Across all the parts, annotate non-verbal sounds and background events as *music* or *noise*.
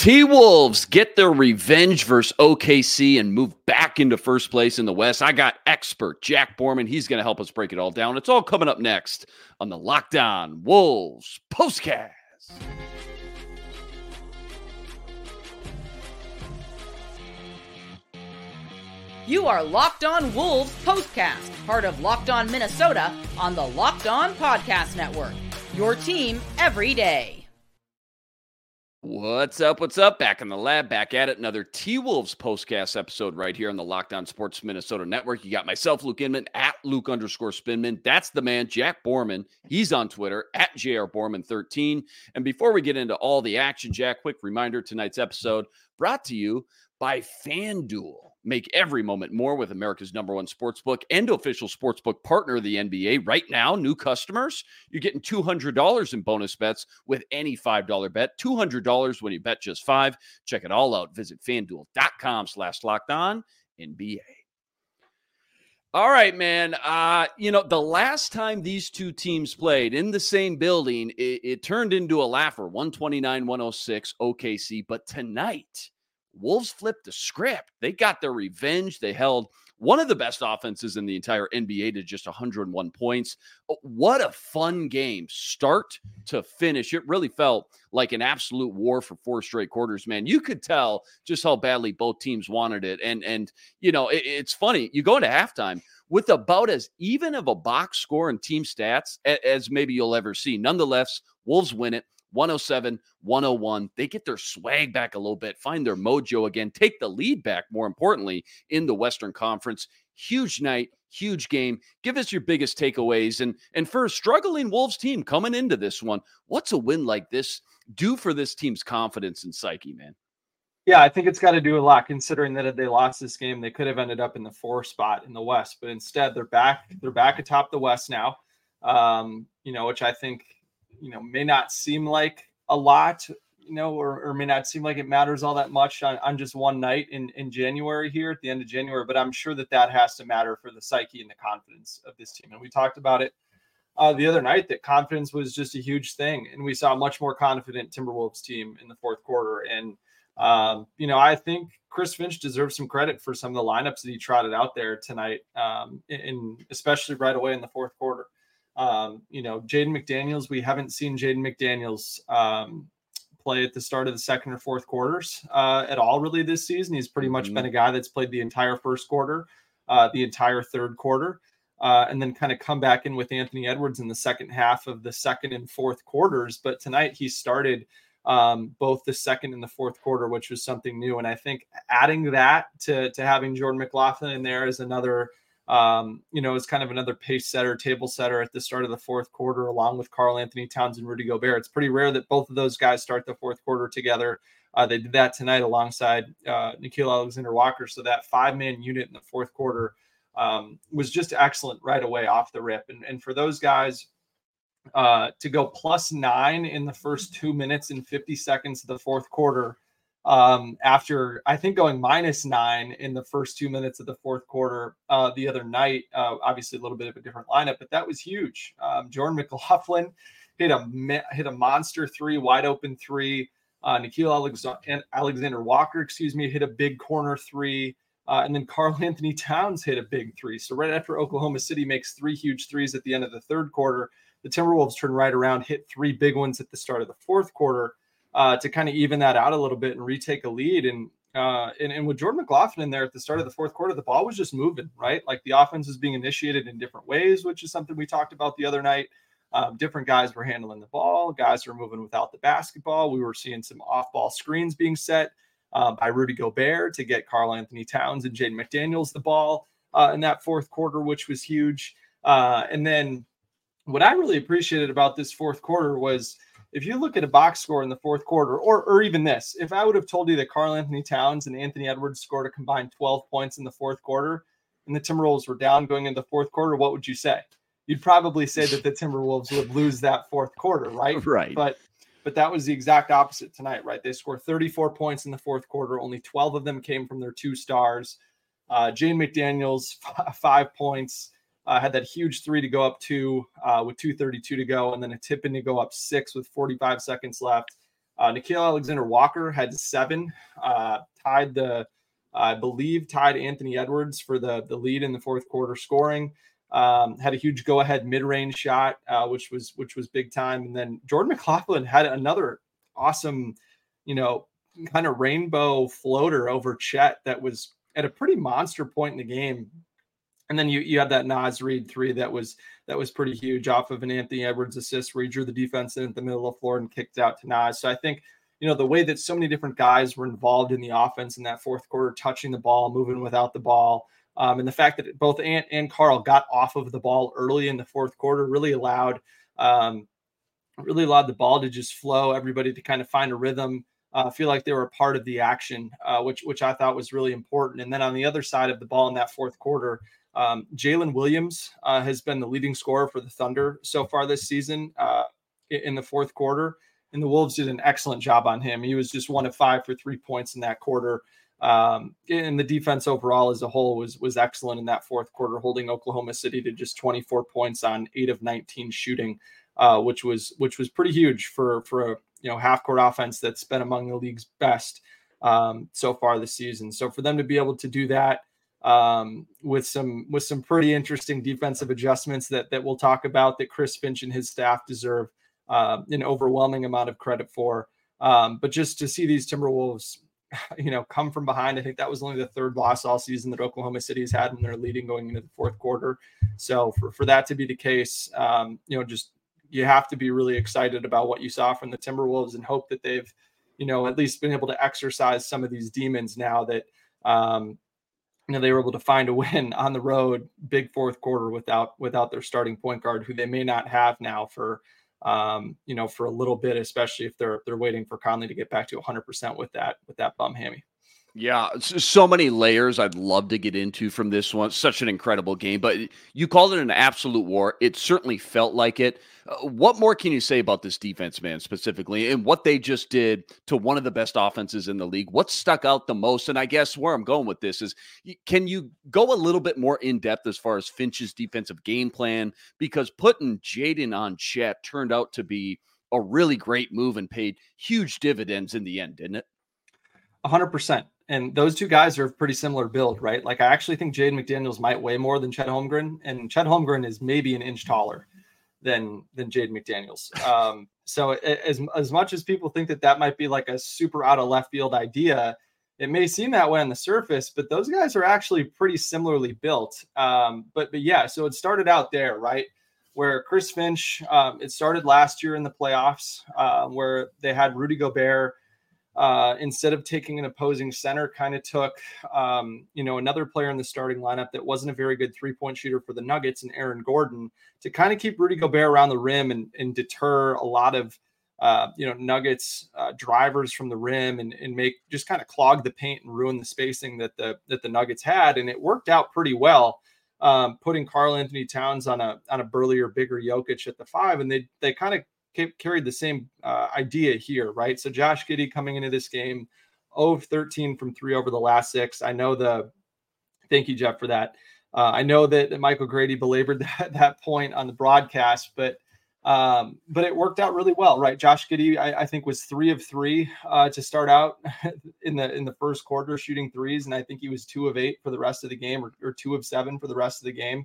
T Wolves get their revenge versus OKC and move back into first place in the West. I got expert Jack Borman. He's going to help us break it all down. It's all coming up next on the Locked On Wolves postcast. You are Locked On Wolves postcast, part of Locked On Minnesota on the Locked On Podcast Network. Your team every day. What's up? What's up? Back in the lab, back at it. Another T Wolves postcast episode right here on the Locked On Sports Minnesota Network. You got myself, Luke Inman, at Luke underscore Spinman. That's the man, Jack Borman. He's on Twitter at JR Borman13. And before we get into all the action, Jack, quick reminder tonight's episode brought to you by FanDuel. Make every moment more with America's number one sportsbook and official sportsbook partner of the NBA. Right now, new customers, you're getting $200 in bonus bets with any $5 bet. $200 when you bet just five. Check it all out. Visit fanduel.com slash locked on NBA. All right, man. Uh, you know, the last time these two teams played in the same building, it, it turned into a laugher 129 106 OKC. But tonight, Wolves flipped the script. They got their revenge. They held one of the best offenses in the entire NBA to just 101 points. Oh, what a fun game, start to finish. It really felt like an absolute war for four straight quarters, man. You could tell just how badly both teams wanted it. And and you know, it, it's funny. You go into halftime with about as even of a box score and team stats as maybe you'll ever see. Nonetheless, Wolves win it. 107, 101. They get their swag back a little bit, find their mojo again, take the lead back, more importantly, in the Western Conference. Huge night, huge game. Give us your biggest takeaways. And, and for a struggling Wolves team coming into this one, what's a win like this do for this team's confidence and psyche, man? Yeah, I think it's got to do a lot considering that if they lost this game, they could have ended up in the four spot in the West. But instead, they're back. They're back atop the West now. Um, you know, which I think you know may not seem like a lot you know or, or may not seem like it matters all that much on, on just one night in in january here at the end of january but i'm sure that that has to matter for the psyche and the confidence of this team. And we talked about it uh, the other night that confidence was just a huge thing and we saw a much more confident timberwolves team in the fourth quarter. And um, you know i think chris finch deserves some credit for some of the lineups that he trotted out there tonight um, in especially right away in the fourth quarter um, you know, Jaden McDaniels, we haven't seen Jaden McDaniels um, play at the start of the second or fourth quarters uh, at all, really, this season. He's pretty much mm-hmm. been a guy that's played the entire first quarter, uh, the entire third quarter, uh, and then kind of come back in with Anthony Edwards in the second half of the second and fourth quarters. But tonight he started um, both the second and the fourth quarter, which was something new. And I think adding that to, to having Jordan McLaughlin in there is another um, you know, is kind of another pace setter, table setter at the start of the fourth quarter, along with Karl-Anthony Towns and Rudy Gobert. It's pretty rare that both of those guys start the fourth quarter together. Uh, they did that tonight alongside uh, Nickeil Alexander Walker. So that five man unit in the fourth quarter um, was just excellent right away off the rip. And, and for those guys uh, to go plus nine in the first two minutes and 50 seconds of the fourth quarter um, after I think going minus nine in the first two minutes of the fourth quarter uh, the other night. Uh, obviously, a little bit of a different lineup, but that was huge. Um, Jordan McLaughlin hit a hit a monster three, wide open three. Uh, Nickeil Alexander, Alexander Walker, excuse me, hit a big corner three. Uh, and then Karl-Anthony *laughs* Towns hit a big three. So right after Oklahoma City makes three huge threes at the end of the third quarter, the Timberwolves turn right around, hit three big ones at the start of the fourth quarter uh, to kind of even that out a little bit and retake a lead. And, uh, and and with Jordan McLaughlin in there at the start of the fourth quarter, the ball was just moving, right? Like the offense was being initiated in different ways, which is something we talked about the other night. Um, different guys were handling the ball, guys were moving without the basketball. We were seeing some off-ball screens being set uh, by Rudy Gobert to get Karl-Anthony Towns and Jaden McDaniels the ball uh, in that fourth quarter, which was huge. Uh, and then what I really appreciated about this fourth quarter was if you look at a box score in the fourth quarter, or or even this, if I would have told you that Karl-Anthony Towns and Anthony Edwards scored a combined 12 points in the fourth quarter, and the Timberwolves were down going into the fourth quarter, what would you say? You'd probably say that the Timberwolves would lose that fourth quarter, right? *laughs* Right. But but that was the exact opposite tonight, right? They scored 34 points in the fourth quarter. Only 12 of them came from their two stars. Uh, Jaden McDaniels, f- *laughs* five points uh, had that huge three to go up two uh, with 232 to go, and then a tip in to go up six with 45 seconds left. Uh, Nickeil Alexander Walker had seven, uh, tied the, I believe, tied Anthony Edwards for the, the lead in the fourth quarter scoring. Um, had a huge go-ahead mid-range shot, uh, which was which was big time. And then Jordan McLaughlin had another awesome, you know, kind of rainbow floater over Chet that was at a pretty monster point in the game. And then you you had that Naz Reid three that was that was pretty huge off of an Anthony Edwards assist where he drew the defense in at the middle of the floor and kicked out to Naz. So I think you know the way that so many different guys were involved in the offense in that fourth quarter, touching the ball, moving without the ball. Um, and the fact that both Ant and Karl got off of the ball early in the fourth quarter really allowed um, really allowed the ball to just flow, everybody to kind of find a rhythm, uh, feel like they were a part of the action, uh, which which I thought was really important. And then on the other side of the ball in that fourth quarter, um, Jalen Williams uh, has been the leading scorer for the Thunder so far this season uh, in the fourth quarter. And the Wolves did an excellent job on him. He was just one of five for three points in that quarter. Um, and the defense overall as a whole was was excellent in that fourth quarter, holding Oklahoma City to just 24 points on eight of 19 shooting, uh, which was which was pretty huge for for a you know half court offense that's been among the league's best um, so far this season. So for them to be able to do that um, with some with some pretty interesting defensive adjustments that that we'll talk about that Chris Finch and his staff deserve uh, an overwhelming amount of credit for. Um, but just to see these Timberwolves *laughs* you know, come from behind. I think that was only the third loss all season that Oklahoma City has had when they're leading going into the fourth quarter. So for, for that to be the case, um, you know, just you have to be really excited about what you saw from the Timberwolves and hope that they've, you know, at least been able to exercise some of these demons now that, um, you know, they were able to find a win *laughs* on the road, big fourth quarter without without their starting point guard, who they may not have now for um, you know, for a little bit, especially if they're they're waiting for Conley to get back to 100% with that with that bum hammy. Yeah, so many layers I'd love to get into from this one. Such an incredible game, but you called it an absolute war. It certainly felt like it. Uh, what more can you say about this defense, man, specifically, and what they just did to one of the best offenses in the league? What stuck out the most? And I guess where I'm going with this is can you go a little bit more in depth as far as Finch's defensive game plan? Because putting Jaden on Chet turned out to be a really great move and paid huge dividends in the end, didn't it? 100% and those two guys are pretty similar build, right? Like I actually think Jaden McDaniels might weigh more than Chet Holmgren, and Chet Holmgren is maybe an inch taller than than Jaden McDaniels. Um, *laughs* so as as much as people think that that might be like a super out of left field idea, it may seem that way on the surface, but those guys are actually pretty similarly built. Um, but but yeah, so it started out there, right? Where Chris Finch, um, it started last year in the playoffs, uh, where they had Rudy Gobert uh, instead of taking an opposing center, kind of took um, you know another player in the starting lineup that wasn't a very good three point shooter for the Nuggets and Aaron Gordon to kind of keep Rudy Gobert around the rim and, and deter a lot of uh, you know Nuggets uh, drivers from the rim and, and make just kind of clog the paint and ruin the spacing that the that the Nuggets had, and it worked out pretty well. Um, putting Karl-Anthony Towns on a on a burlier, bigger Jokic at the five, and they they kind of carried the same uh, idea here, right? So Josh Giddey coming into this game, 0 of 13 from three over the last six. I know the, thank you, Jeff, for that. Uh, I know that, that Michael Grady belabored *laughs* that, that point on the broadcast, but um, but it worked out really well, right? Josh Giddey, I, I think, was three of three uh, to start out *laughs* in the in the first quarter, shooting threes, and I think he was two of eight for the rest of the game, or, or two of seven for the rest of the game.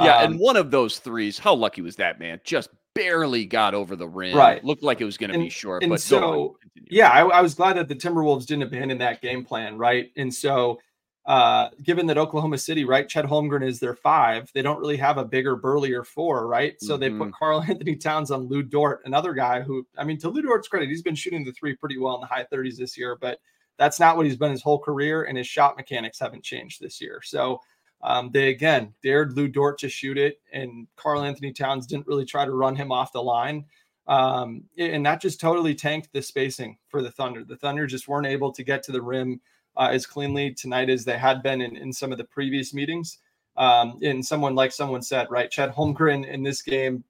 Yeah, um, and one of those threes, how lucky was that man? Just barely got over the rim. Right. Looked like it was going to be short. And but so, yeah, I, I, was glad that the Timberwolves didn't abandon that game plan. Right. And so, uh, given that Oklahoma City, right, Chet Holmgren is their five, they don't really have a bigger, burlier four, right? So mm-hmm. they put mm-hmm. Karl-Anthony *laughs* Towns on Lu Dort, another guy who, I mean, to Lu Dort's credit, he's been shooting the three pretty well in the high 30s this year, but that's not what he's been his whole career, and his shot mechanics haven't changed this year. So um, they again dared Lu Dort to shoot it, and Karl-Anthony Towns didn't really try to run him off the line. Um, and that just totally tanked the spacing for the Thunder. The Thunder just weren't able to get to the rim uh, as cleanly tonight as they had been in, in some of the previous meetings. Um, and someone like someone said, right, Chet Holmgren in this game,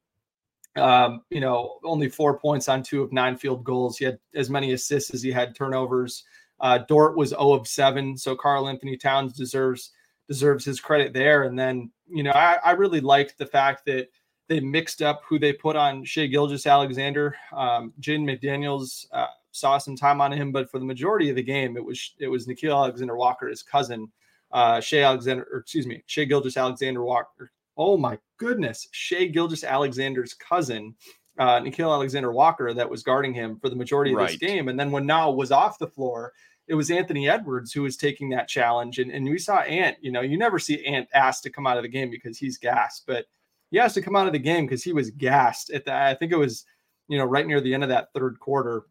um, you know, only four points on two of nine field goals. He had as many assists as he had turnovers. Uh, Dort was 0 of 7. So Karl-Anthony Towns deserves deserves his credit there. And then, you know, I, I really liked the fact that they mixed up who they put on Shai Gilgeous Alexander. Um, Jaden McDaniels, uh, saw some time on him, but for the majority of the game, it was it was Nickeil Alexander Walker, his cousin, uh, Shai Alexander, or excuse me, Shai Gilgeous Alexander Walker. Oh my goodness, Shai Gilgeous Alexander's cousin, uh, Nickeil Alexander Walker, that was guarding him for the majority of right. this game. And then when Nowell was off the floor, it was Anthony Edwards who was taking that challenge. And, and we saw Ant, you know, you never see Ant asked to come out of the game because he's gassed, but he has to come out of the game because he was gassed at that. I think it was, you know, right near the end of that third quarter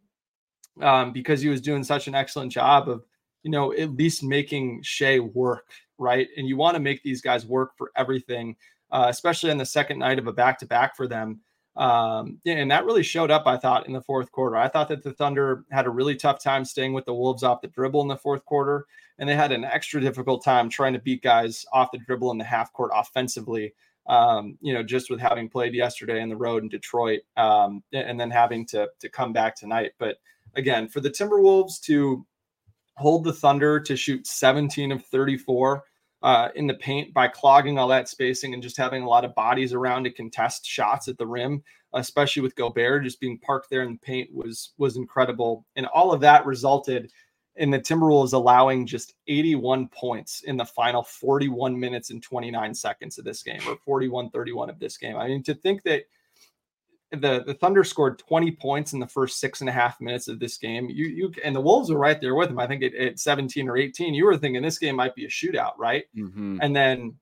um, because he was doing such an excellent job of, you know, at least making Shai work, right? And you want to make these guys work for everything, uh, especially on the second night of a back to back for them. Um, and that really showed up, I thought, in the fourth quarter. I thought that the Thunder had a really tough time staying with the Wolves off the dribble in the fourth quarter, and they had an extra difficult time trying to beat guys off the dribble in the half court offensively um, you know, just with having played yesterday in the road in Detroit um, and then having to, to come back tonight. But again, for the Timberwolves to hold the Thunder to shoot 17 of 34 uh, in the paint by clogging all that spacing and just having a lot of bodies around to contest shots at the rim, especially with Gobert just being parked there in the paint was was incredible. And all of that resulted in the Timberwolves allowing just 81 points in the final 41 minutes and 29 seconds of this game, or 41 31 of this game. I mean, to think that the, the Thunder scored 20 points in the first six and a half minutes of this game, you you and the Wolves are right there with them. I think at, at 17 or 18, you were thinking this game might be a shootout, right? Mm-hmm. And then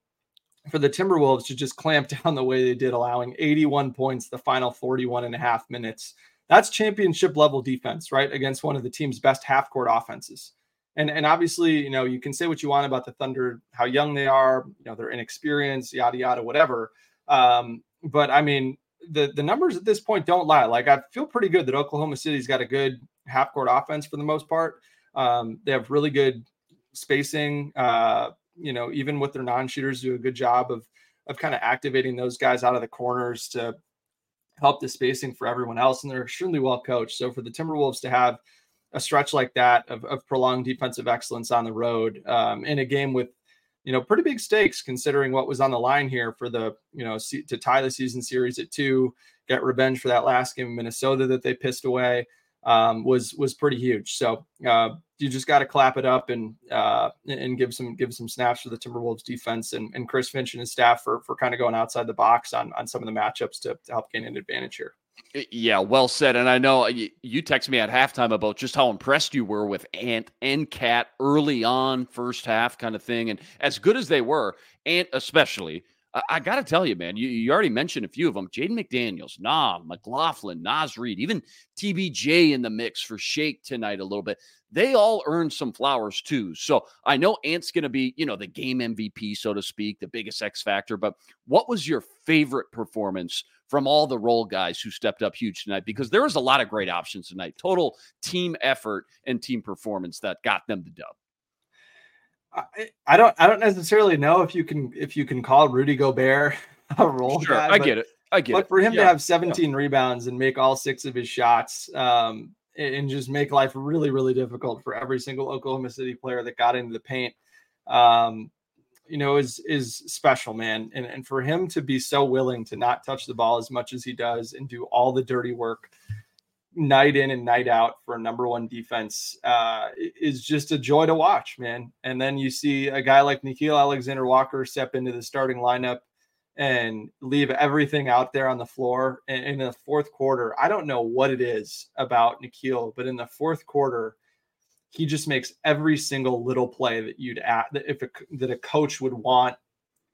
for the Timberwolves to just clamp *laughs* down the way they did, allowing 81 points the final 41 and a half minutes that's championship level defense, right? Against one of the team's best half court offenses. And, and obviously, you know, you can say what you want about the Thunder, how young they are, you know, they're inexperienced, yada, yada, whatever. Um, but I mean, the, the numbers at this point don't lie. Like, I feel pretty good that Oklahoma City's got a good half court offense for the most part. Um, they have really good spacing. Uh, you know, even with their non shooters, do a good job of, of kind of activating those guys out of the corners to help the spacing for everyone else, and they're extremely well coached. So for the Timberwolves to have a stretch like that of, of prolonged defensive excellence on the road um, in a game with you know pretty big stakes considering what was on the line here for the you know to tie the season series at two get revenge for that last game in minnesota that they pissed away um, was was pretty huge. So uh, you just got to clap it up and uh, and give some give some snaps for the Timberwolves defense and, and Chris Finch and his staff for for kind of going outside the box on on some of the matchups to, to help gain an advantage here. Yeah, well said. And I know uh, you, you texted me at halftime about just how impressed you were with Ant and KAT early on, first half kind of thing. And as good as they were, Ant especially, I, I got to tell you, man, you, you already mentioned a few of them. Jaden McDaniels, Nah, McLaughlin, Naz Reid, even TBJ in the mix for Shake tonight a little bit. They all earned some flowers too. So I know Ant's going to be, you know, the game MVP, so to speak, the biggest X factor. But what was your favorite performance from all the role guys who stepped up huge tonight? Because there was a lot of great options tonight. Total team effort and team performance that got them the dub. I, I don't I don't necessarily know if you can if you can call Rudy Gobert *laughs* a role sure, guy. I get it. I get it. but it. for him yeah. to have 17 yeah. rebounds and make all six of his shots, um, and just make life really, really difficult for every single Oklahoma City player that got into the paint, um, you know, is is special, man. And and for him to be so willing to not touch the ball as much as he does and do all the dirty work night in and night out for a number one defense uh, is just a joy to watch, man. And then you see a guy like Nickeil Alexander Walker step into the starting lineup and leave everything out there on the floor. And in the fourth quarter, I don't know what it is about Nickeil, but in the fourth quarter, he just makes every single little play that you'd add that if a, that a coach would want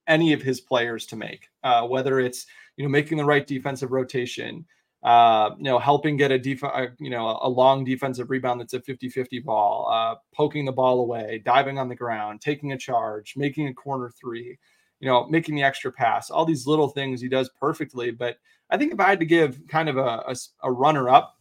any of his players to make, uh, whether it's you know making the right defensive rotation, uh, you know, helping get a def- uh, you know, a long defensive rebound that's a 50-50 ball, uh, poking the ball away, diving on the ground, taking a charge, making a corner three, you know, making the extra pass, all these little things he does perfectly. But I think if I had to give kind of a, a, a runner up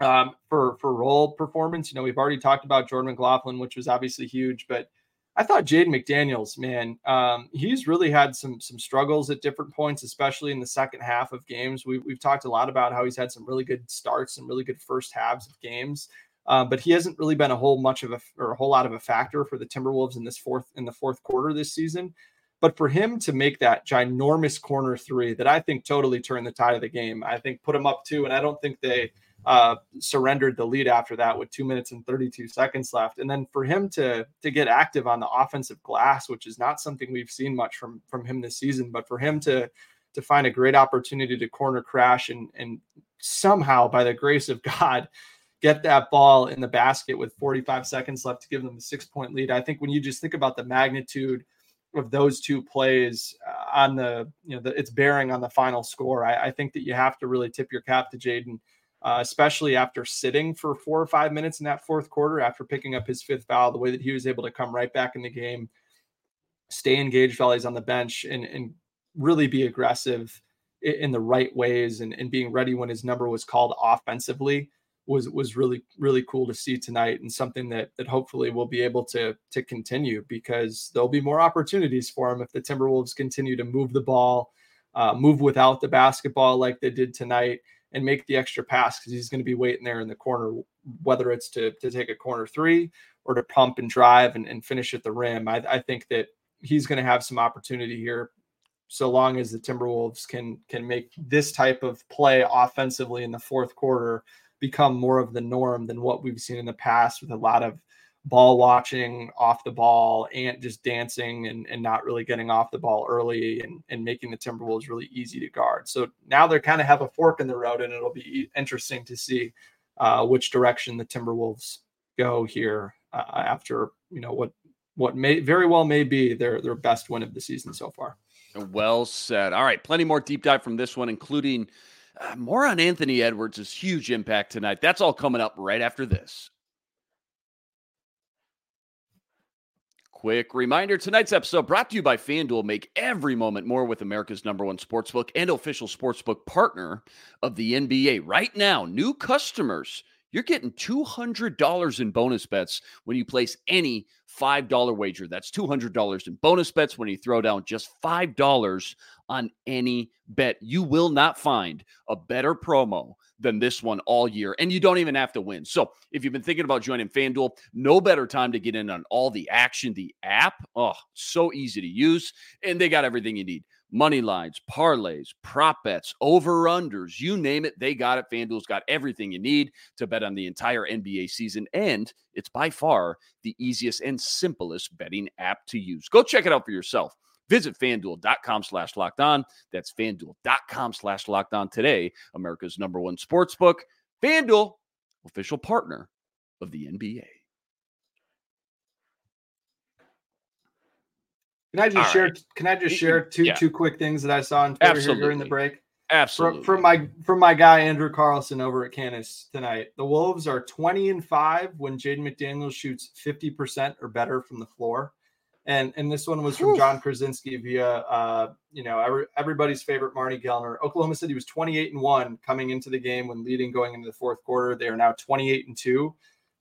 um, for for role performance, you know, we've already talked about Jordan McLaughlin, which was obviously huge, but I thought Jaden McDaniels, man, um, he's really had some some struggles at different points, especially in the second half of games. We've, we've talked a lot about how he's had some really good starts and really good first halves of games, uh, but he hasn't really been a whole much of a or a whole lot of a factor for the Timberwolves in this fourth in the fourth quarter this season. But for him to make that ginormous corner three that I think totally turned the tide of the game, I think put him up two, and I don't think they uh, surrendered the lead after that with two minutes and 32 seconds left. And then for him to to get active on the offensive glass, which is not something we've seen much from from him this season, but for him to to find a great opportunity to corner crash and and somehow by the grace of *laughs* God get that ball in the basket with 45 seconds left to give them the six point lead. I think when you just think about the magnitude of those two plays uh, on the you know the, it's bearing on the final score, I, I think that you have to really tip your cap to Jaden uh, especially after sitting for four or five minutes in that fourth quarter after picking up his fifth foul, the way that he was able to come right back in the game, stay engaged while he's on the bench, and, and really be aggressive in, in the right ways and, and being ready when his number was called offensively was was really really cool to see tonight and something that that hopefully we'll be able to to continue because there'll be more opportunities for him if the Timberwolves continue to move the ball, uh, move without the basketball like they did tonight and make the extra pass because he's going to be waiting there in the corner, whether it's to, to take a corner three or to pump and drive and, and finish at the rim. I, I think that he's going to have some opportunity here so long as the Timberwolves can can make this type of play offensively in the fourth quarter become more of the norm than what we've seen in the past with a lot of ball watching off the ball and just dancing and, and not really getting off the ball early and, and making the Timberwolves really easy to guard. So now they kind of have a fork in the road, and it'll be interesting to see uh, which direction the Timberwolves go here uh, after you know what what may very well may be their their best win of the season so far. Well said. All right, plenty more deep dive from this one, including uh, more on Anthony Edwards' huge impact tonight. That's all coming up right after this. Quick reminder tonight's episode brought to you by FanDuel. Make every moment more with America's number one sportsbook and official sportsbook partner of the NBA. Right now, new customers, you're getting $200 in bonus bets when you place any $5 wager. That's $200 in bonus bets when you throw down just $5 on any bet. You will not find a better promo than this one all year, and you don't even have to win. So, if you've been thinking about joining FanDuel, no better time to get in on all the action. The app, oh, so easy to use, and they got everything you need money lines, parlays, prop bets, over unders, you name it, they got it. FanDuel's got everything you need to bet on the entire NBA season, and it's by far the easiest and simplest betting app to use. Go check it out for yourself. Visit fanduel.com slash locked on. That's fanduel.com slash locked on today. America's number one sports book. FanDuel, official partner of the NBA. Can I just All share? Right. Can I just share two yeah. two quick things that I saw on Twitter Absolutely. during the break? Absolutely. From, from, my from my guy Andrew Carlson over at Canis tonight. The Wolves are 20 and 5 when Jaden McDaniels shoots 50% or better from the floor and and this one was from Jon Krawczynski via uh, you know every, everybody's favorite Marney Gellner. Oklahoma City was 28 and one coming into the game when leading going into the fourth quarter. They are now 28 and two.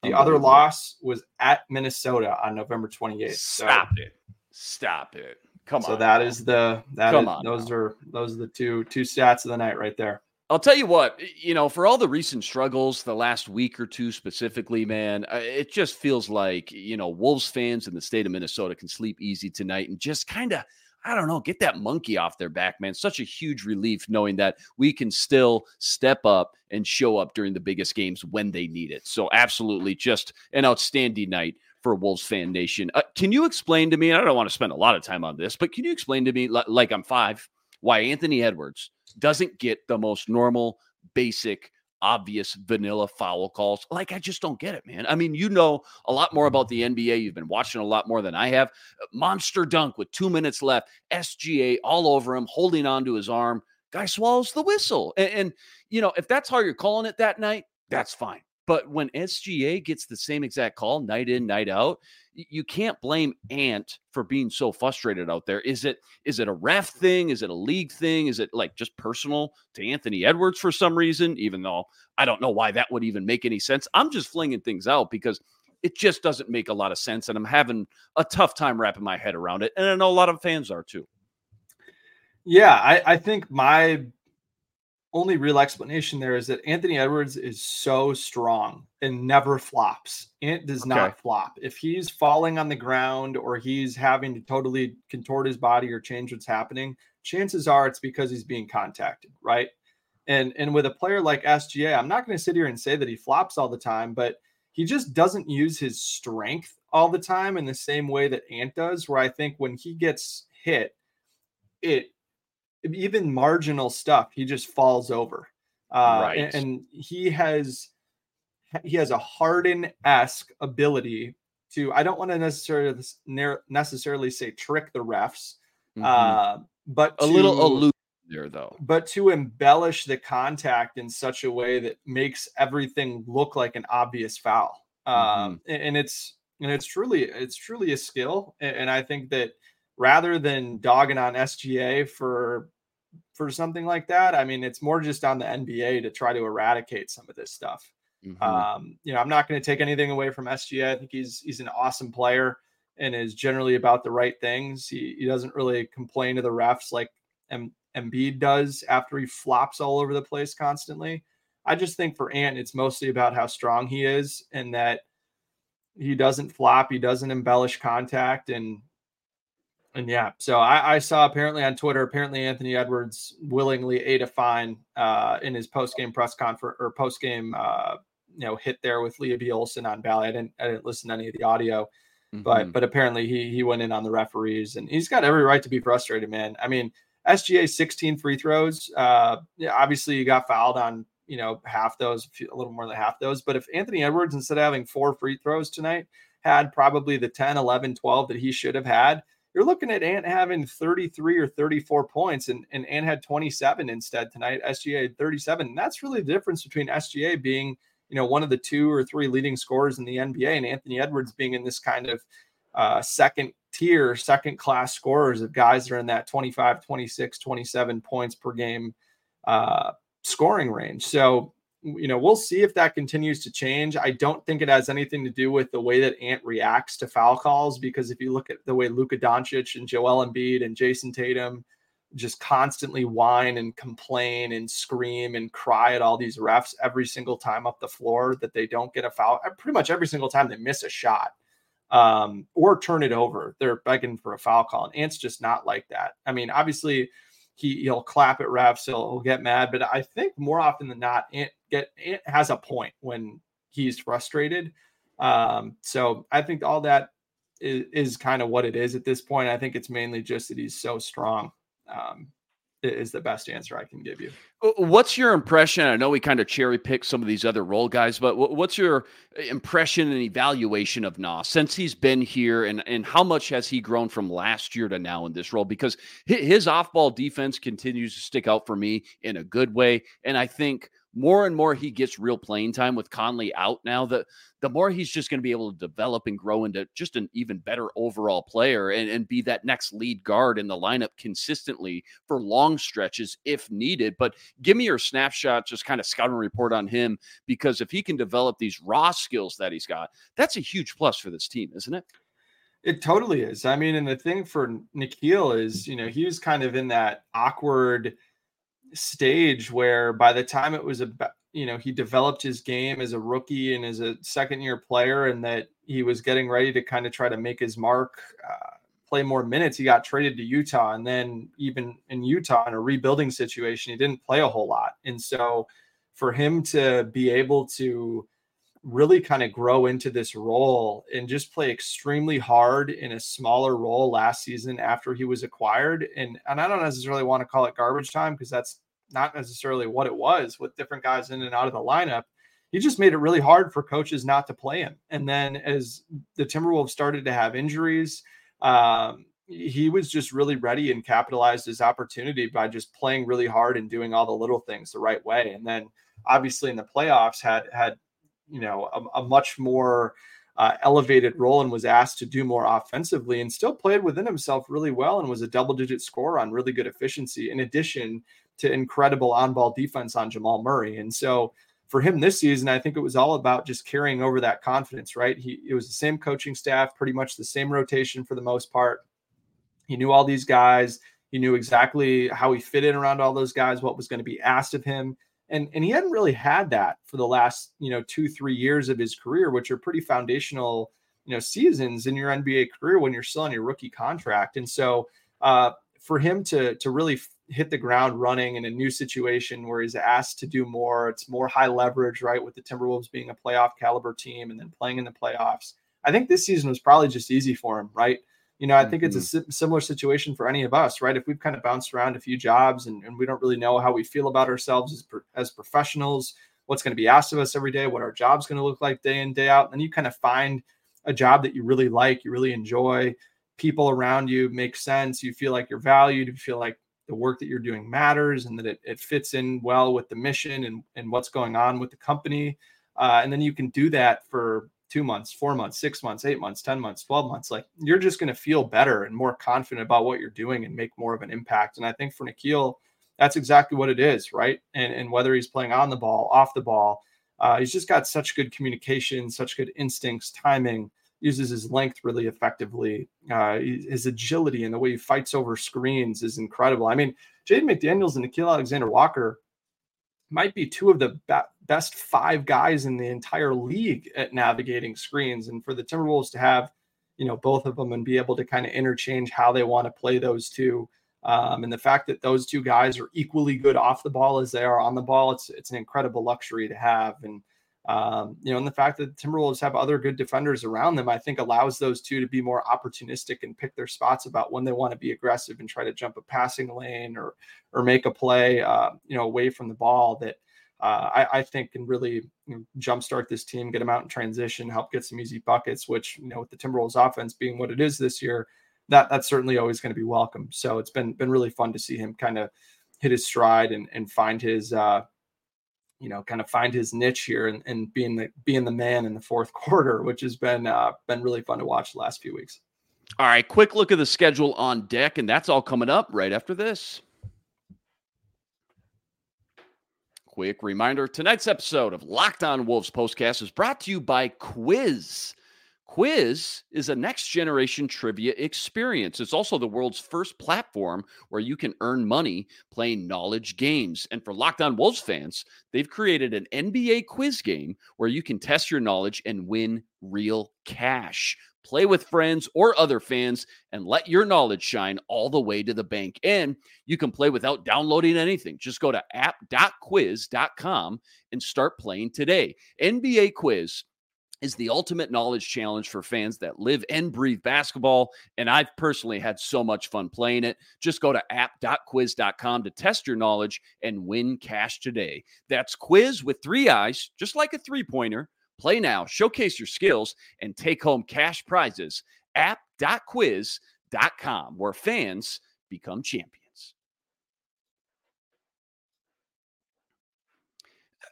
The other loss was at Minnesota on November 28th. Stop so, it! Stop it! Come so on. So that is the that Come is, on those now. are those are the two two stats of the night right there. I'll tell you what, you know, for all the recent struggles, the last week or two specifically, man, it just feels like, you know, Wolves fans in the state of Minnesota can sleep easy tonight and just kind of, I don't know, get that monkey off their back, man. Such a huge relief knowing that we can still step up and show up during the biggest games when they need it. So, absolutely, just an outstanding night for Wolves fan nation. Uh, can you explain to me? I don't want to spend a lot of time on this, but can you explain to me, like I'm five, why Anthony Edwards doesn't get the most normal, basic, obvious vanilla foul calls. Like, I just don't get it, man. I mean, you know a lot more about the NBA. You've been watching a lot more than I have. Monster dunk with two minutes left, SGA all over him, holding onto his arm. Guy swallows the whistle. And, and, you know, if that's how you're calling it that night, that's fine. But when SGA gets the same exact call night in, night out, you can't blame Ant for being so frustrated out there. Is it is it a ref thing? Is it a league thing? Is it like just personal to Anthony Edwards for some reason? Even though I don't know why that would even make any sense. I'm just flinging things out because it just doesn't make a lot of sense, and I'm having a tough time wrapping my head around it. And I know a lot of fans are too. Yeah, I, I think my only real explanation there is that Anthony Edwards is so strong and never flops. It does okay. not flop. If he's falling on the ground or he's having to totally contort his body or change what's happening, chances are it's because he's being contacted, right? And and with a player like SGA, I'm not going to sit here and say that he flops all the time, but he just doesn't use his strength all the time in the same way that Ant does, where I think when he gets hit, it even marginal stuff, he just falls over. Uh, right. and, and he has he has a Harden esque ability to. I don't want to necessarily necessarily say trick the refs, mm-hmm. uh, but a to, little aloof there though. But to embellish the contact in such a way that makes everything look like an obvious foul. Mm-hmm. Um, and, and it's and it's truly it's truly a skill. And, and I think that rather than dogging on SGA for for something like that, I mean, it's more just on the NBA to try to eradicate some of this stuff. Mm-hmm. Um, you know, I'm not going to take anything away from SGA. I think he's he's an awesome player and is generally about the right things. He he doesn't really complain to the refs like M- Embiid does after he flops all over the place constantly. I just think for Ant, it's mostly about how strong he is and that he doesn't flop, he doesn't embellish contact, and and yeah. So I, I saw apparently on Twitter, apparently Anthony Edwards willingly ate a fine uh, in his post game press conference or post game uh, you know hit there with Lea B. Olson on Bally. I didn't I didn't listen to any of the audio, mm-hmm. but but apparently he he went in on the referees and he's got every right to be frustrated, man. I mean, SGA 16 free throws. Uh, yeah, obviously you got fouled on you know half those, a little more than half those. But if Anthony Edwards instead of having four free throws tonight had probably the 10, 11, 12 that he should have had. You're looking at Ant having 33 or 34 points, and, and Ant had 27 instead tonight. SGA had 37. And that's really the difference between SGA being you know, one of the two or three leading scorers in the NBA, and Anthony Edwards being in this kind of uh, second tier, second class scorers of guys that are in that 25, 26, 27 points per game uh, scoring range. So, you know, we'll see if that continues to change. I don't think it has anything to do with the way that Ant reacts to foul calls, because if you look at the way Luka Doncic and Joel Embiid and Jayson Tatum just constantly whine and complain and scream and cry at all these refs every single time up the floor that they don't get a foul. Uh, pretty much every single time they miss a shot um, or turn it over, they're begging for a foul call. And Ant's just not like that. I mean, obviously, he he'll clap at refs, he'll, he'll get mad, but I think more often than not, Ant get has a point when he's frustrated. Um, so I think all that is, is kind of what it is at this point. I think it's mainly just that he's so strong um, is the best answer I can give you. What's your impression? I know we kind of cherry pick some of these other role guys, but what's your uh, impression and evaluation of Nas since he's been here, and and how much has he grown from last year to now in this role? Because his off ball defense continues to stick out for me in a good way, and I think more and more he gets real playing time with Conley out now, the the more he's just going to be able to develop and grow into just an even better overall player and, and be that next lead guard in the lineup consistently for long stretches if needed. But give me your snapshot, just kind of scouting report on him, because if he can develop these raw skills that he's got, that's a huge plus for this team, isn't it? It totally is. I mean, and the thing for Nickeil is, you know, he was kind of in that awkward – stage where by the time it was about you know he developed his game as a rookie and as a second year player and that he was getting ready to kind of try to make his mark uh, play more minutes he got traded to utah and then even in utah in a rebuilding situation he didn't play a whole lot. And so for him to be able to really kind of grow into this role and just play extremely hard in a smaller role last season after he was acquired. And and I don't necessarily want to call it garbage time because that's not necessarily what it was with different guys in and out of the lineup. He just made it really hard for coaches not to play him. And then as the Timberwolves started to have injuries, um, he was just really ready and capitalized his opportunity by just playing really hard and doing all the little things the right way. And then obviously in the playoffs had had you know a, a much more uh, elevated role and was asked to do more offensively and still played within himself really well and was a double digit scorer on really good efficiency in addition to incredible on ball defense on Jamal Murray. And so for him this season, I think it was all about just carrying over that confidence, right? He it was the same coaching staff, pretty much the same rotation for the most part. He knew all these guys. He knew exactly how he fit in around all those guys, what was going to be asked of him and and he hadn't really had that for the last you know two three years of his career which are pretty foundational you know seasons in your nba career when you're still on your rookie contract and so uh, for him to to really hit the ground running in a new situation where he's asked to do more. It's more high leverage, right? With the Timberwolves being a playoff caliber team and then playing in the playoffs. I think this season was probably just easy for him, right? You know, I think mm-hmm. it's a mm-hmm. similar situation for any of us, right? If we've kind of bounced around a few jobs and, and we don't really know how we feel about ourselves as, as professionals, what's going to be asked of us every day, what our job's going to look like day in, day out, then you kind of find a job that you really like, you really enjoy, people around you make sense, you feel like you're valued, you feel like the work that you're doing matters and that it, it fits in well with the mission and, and what's going on with the company. Uh, and then you can do that for two months, four months, six months, eight months, 10 months, 12 months, like you're just going to feel better and more confident about what you're doing and make more of an impact. And I think for Nickeil, that's exactly what it is, right? And, and whether he's playing on the ball, off the ball, uh, he's just got such good communication, such good instincts, timing, uses his length really effectively. Uh, his agility and the way he fights over screens is incredible. I mean, Jaden McDaniels and Nickeil Alexander Walker might be two of the be- best five guys in the entire league at navigating screens. And for the Timberwolves to have, you know, both of them and be able to kind of interchange how they want to play those two. Um, and the fact that those two guys are equally good off the ball as they are on the ball, it's it's an incredible luxury to have. And um, you know, and the fact that the Timberwolves have other good defenders around them, I think allows those two to be more opportunistic and pick their spots about when they want to be aggressive and try to jump a passing lane or or make a play, uh, you know, away from the ball that uh, I, I, think can really you know, jumpstart this team, get them out in transition, help get some easy buckets. Which you know, with the Timberwolves offense being what it is this year, that that's certainly always going to be welcome. So it's been been really fun to see him kind of hit his stride and and find his uh, you know, kind of find his niche here and, and being the being the man in the fourth *laughs* quarter, which has been uh, been really fun to watch the last few weeks. All right, quick look at the schedule on deck, and that's all coming up right after this. Quick reminder tonight's episode of Locked On Wolves Postcast is brought to you by Quiiiz. Quiiiz is a next generation trivia experience. It's also the world's first platform where you can earn money playing knowledge games. And for Locked On Wolves fans, they've created an NBA quiz game where you can test your knowledge and win real cash. Play with friends or other fans and let your knowledge shine all the way to the bank. And you can play without downloading anything. Just go to app.quiiiz.com and start playing today. NBA Quiz is the ultimate knowledge challenge for fans that live and breathe basketball. And I've personally had so much fun playing it. Just go to app.quiiiz.com to test your knowledge and win cash today. That's quiz with three eyes, just like a three pointer. Play now, showcase your skills, and take home cash prizes. App.quiiiz.com, where fans become champions.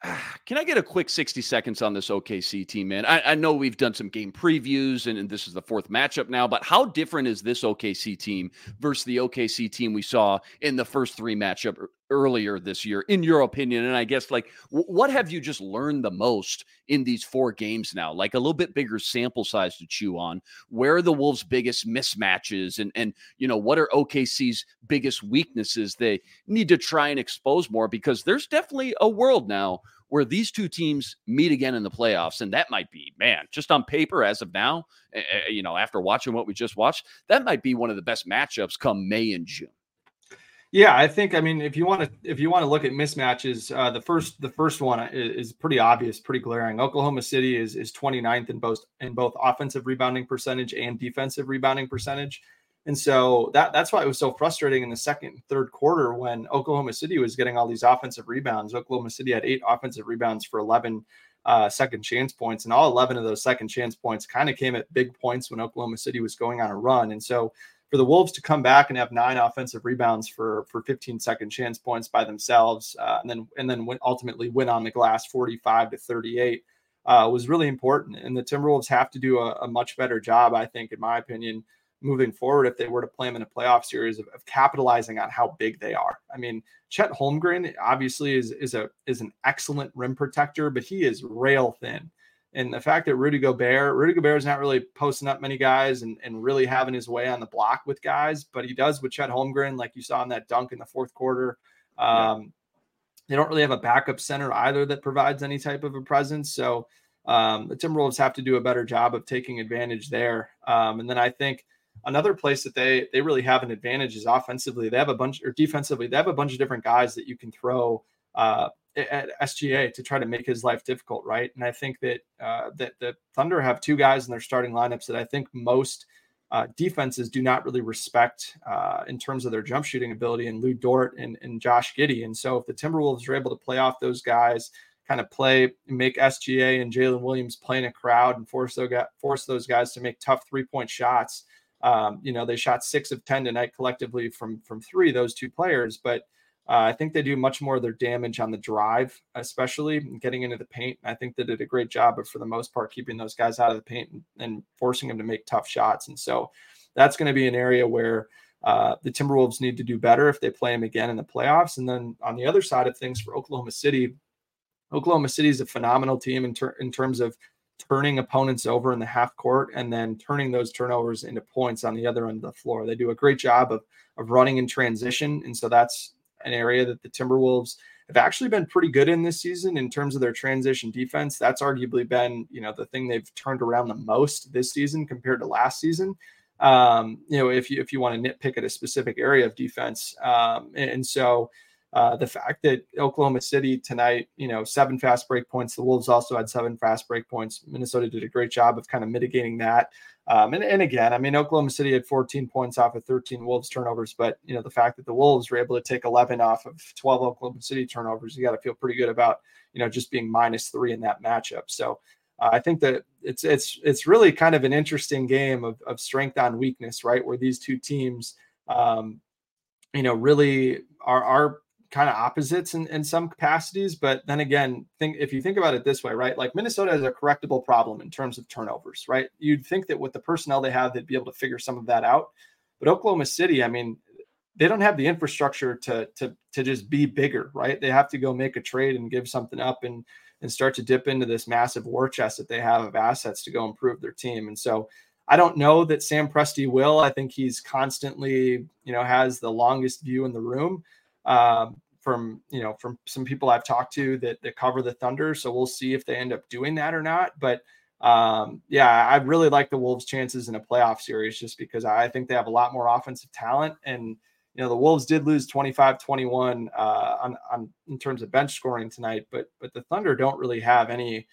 *sighs* Can I get a quick 60 seconds on this OKC team, man? I, I know we've done some game previews and, and, this is the fourth matchup now, but how different is this OKC team versus the OKC team we saw in the first three matchup earlier this year, in your opinion? And I guess, like, what have you just learned the most in these four games now? Like a little bit bigger sample size to chew on. Where are the Wolves' biggest mismatches? And, and you know, what are OKC's biggest weaknesses they need to try and expose more? Because there's definitely a world now where these two teams meet again in the playoffs. And that might be, man, just on paper as of now, eh, eh, you know, after watching what we just watched, that might be one of the best matchups come May and June. Yeah, I think I mean if you want to if you want to look at mismatches, uh, the first the first one is, is, pretty obvious, pretty glaring. Oklahoma City is is 29th in both in both offensive rebounding percentage and defensive rebounding percentage. And so that that's why it was so frustrating in the second third quarter when Oklahoma City was getting all these offensive rebounds. Oklahoma City had eight offensive rebounds for 11 uh, second chance points, and all 11 of those second chance points kind of came at big points when Oklahoma City was going on a run. And so for the Wolves to come back and have nine offensive rebounds for for 15 second chance points by themselves, uh, and then and then ultimately win on the glass 45 to 38 uh, was really important. And the Timberwolves have to do a, a much better job, I think, in my opinion, moving forward if they were to play them in a playoff series of, of, capitalizing on how big they are. I mean, Chet Holmgren obviously is is a is an excellent rim protector, but he is rail thin. And the fact that Rudy Gobert, Rudy Gobert is not really posting up many guys and, and really having his way on the block with guys, but he does with Chet Holmgren, like you saw in that dunk in the fourth quarter. Um, yeah. They don't really have a backup center either that provides any type of a presence. So um, the Timberwolves have to do a better job of taking advantage there. Um, and then I think another place that they they really have an advantage is offensively. They have a bunch or defensively. They have a bunch of different guys that you can throw uh, at SGA to try to make his life difficult, right? And I think that uh, that the Thunder have two guys in their starting lineups that I think most uh, defenses do not really respect uh, in terms of their jump shooting ability, and Lu Dort and, and Josh Giddey. And so if the Timberwolves are able to play off those guys, kind of play, make SGA and Jalen Williams play in a crowd and force those force those guys to make tough three point shots. Um, you know, they shot six of ten tonight collectively from from three. Those two players, but uh, I think they do much more of their damage on the drive, especially getting into the paint. I think they did a great job of, for the most part, keeping those guys out of the paint and, and forcing them to make tough shots. And so that's going to be an area where uh, the Timberwolves need to do better if they play them again in the playoffs. And then on the other side of things for Oklahoma City, Oklahoma City is a phenomenal team in, ter- in terms of turning opponents over in the half court and then turning those turnovers into points on the other end of the floor. They do a great job of of running in transition, and so that's an area that the Timberwolves have actually been pretty good in this season in terms of their transition defense. That's arguably been, you know, the thing they've turned around the most this season compared to last season. Um, you know, if you if you want to nitpick at a specific area of defense, um, and, so uh, the fact that Oklahoma City tonight, you know, seven fast break points. The Wolves also had seven fast break points. Minnesota did a great job of kind of mitigating that. Um, and, and again, I mean, Oklahoma City had 14 points off of 13 Wolves turnovers, but you know, the fact that the Wolves were able to take 11 off of 12 Oklahoma City turnovers, you got to feel pretty good about you know just being minus three in that matchup. So uh, I think that it's it's it's really kind of an interesting game of, of strength on weakness, right? Where these two teams, um, you know, really are are kind of opposites in, in some capacities. But then again, think if you think about it this way, right? Like Minnesota has a correctable problem in terms of turnovers, right? You'd think that with the personnel they have, they'd be able to figure some of that out. But Oklahoma City, I mean, they don't have the infrastructure to to to just be bigger, right? They have to go make a trade and give something up and and start to dip into this massive war chest that they have of assets to go improve their team. And so I don't know that Sam Presti will. I think he's constantly, you know, has the longest view in the room um, from you know from some people I've talked to that that cover the Thunder. So we'll see if they end up doing that or not. But um, yeah, I really like the Wolves' chances in a playoff series just because I think they have a lot more offensive talent. And you know the Wolves did lose 25-21 uh, on, on in terms of bench scoring tonight, but but the Thunder don't really have any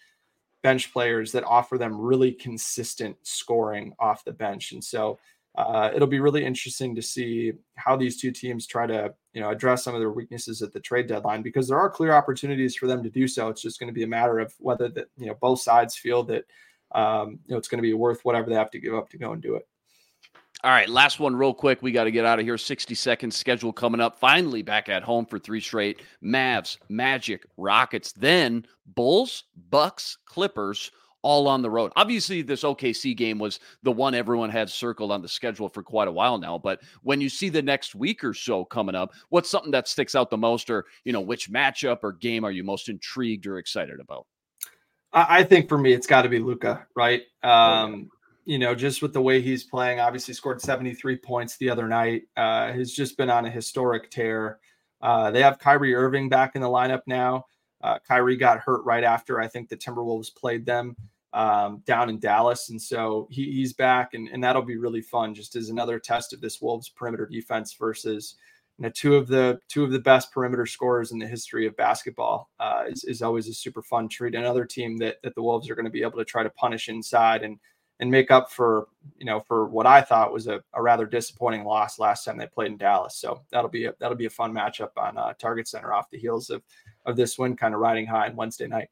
bench players that offer them really consistent scoring off the bench. And so uh, it'll be really interesting to see how these two teams try to you know address some of their weaknesses at the trade deadline because there are clear opportunities for them to do so. It's just going to be a matter of whether that you know both sides feel that um, you know it's going to be worth whatever they have to give up to go and do it. All right, last one, real quick. We got to get out of here. 60 seconds schedule coming up. Finally, back at home for three straight Mavs, Magic, Rockets, then Bulls, Bucks, Clippers all on the road. Obviously, this OKC game was the one everyone had circled on the schedule for quite a while now. But when you see the next week or so coming up, what's something that sticks out the most, or you know, which matchup or game are you most intrigued or excited about? I think for me, it's got to be Luka, right? Um, you know, just with the way he's playing, obviously scored 73 points the other night. Uh, has just been on a historic tear. Uh, they have Kyrie Irving back in the lineup now. Uh, Kyrie got hurt right after I think the Timberwolves played them um, down in Dallas. And so he, he's back, and, and that'll be really fun, just as another test of this Wolves perimeter defense versus you know two of the two of the best perimeter scorers in the history of basketball uh, is, is always a super fun treat. Another team that that the Wolves are going to be able to try to punish inside and and make up for you know for what I thought was a, a rather disappointing loss last time they played in Dallas. So that'll be a that'll be a fun matchup on uh, Target Center off the heels of of this win, kind of riding high on Wednesday night.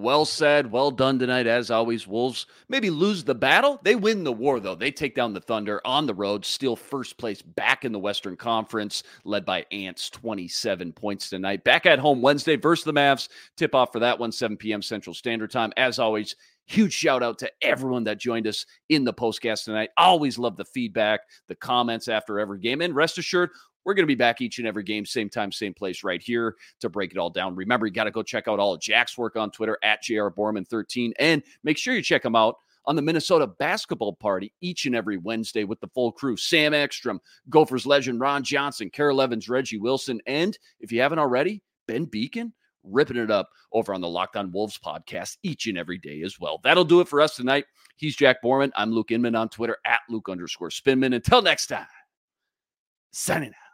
Well said. Well done tonight, as always. Wolves maybe lose the battle. They win the war, though. They take down the Thunder on the road, steal first place back in the Western Conference, led by Ants 27 points tonight. Back at home Wednesday versus the Mavs. Tip off for that one, 7 p.m. Central Standard Time. As always, huge shout out to everyone that joined us in the postcast tonight. Always love the feedback, the comments after every game. And rest assured, we're going to be back each and every game, same time, same place, right here to break it all down. Remember, you got to go check out all of Jack's work on Twitter at JRBorman13 and make sure you check him out on the Minnesota basketball party each and every Wednesday with the full crew Sam Ekstrom, Gophers legend Ron Johnson, Carol Evans, Reggie Wilson, and if you haven't already, Ben Beckman ripping it up over on the Locked On Wolves podcast each and every day as well. That'll do it for us tonight. He's Jack Borman. I'm Luke Inman on Twitter at Luke underscore Spinman. Until next time, signing out.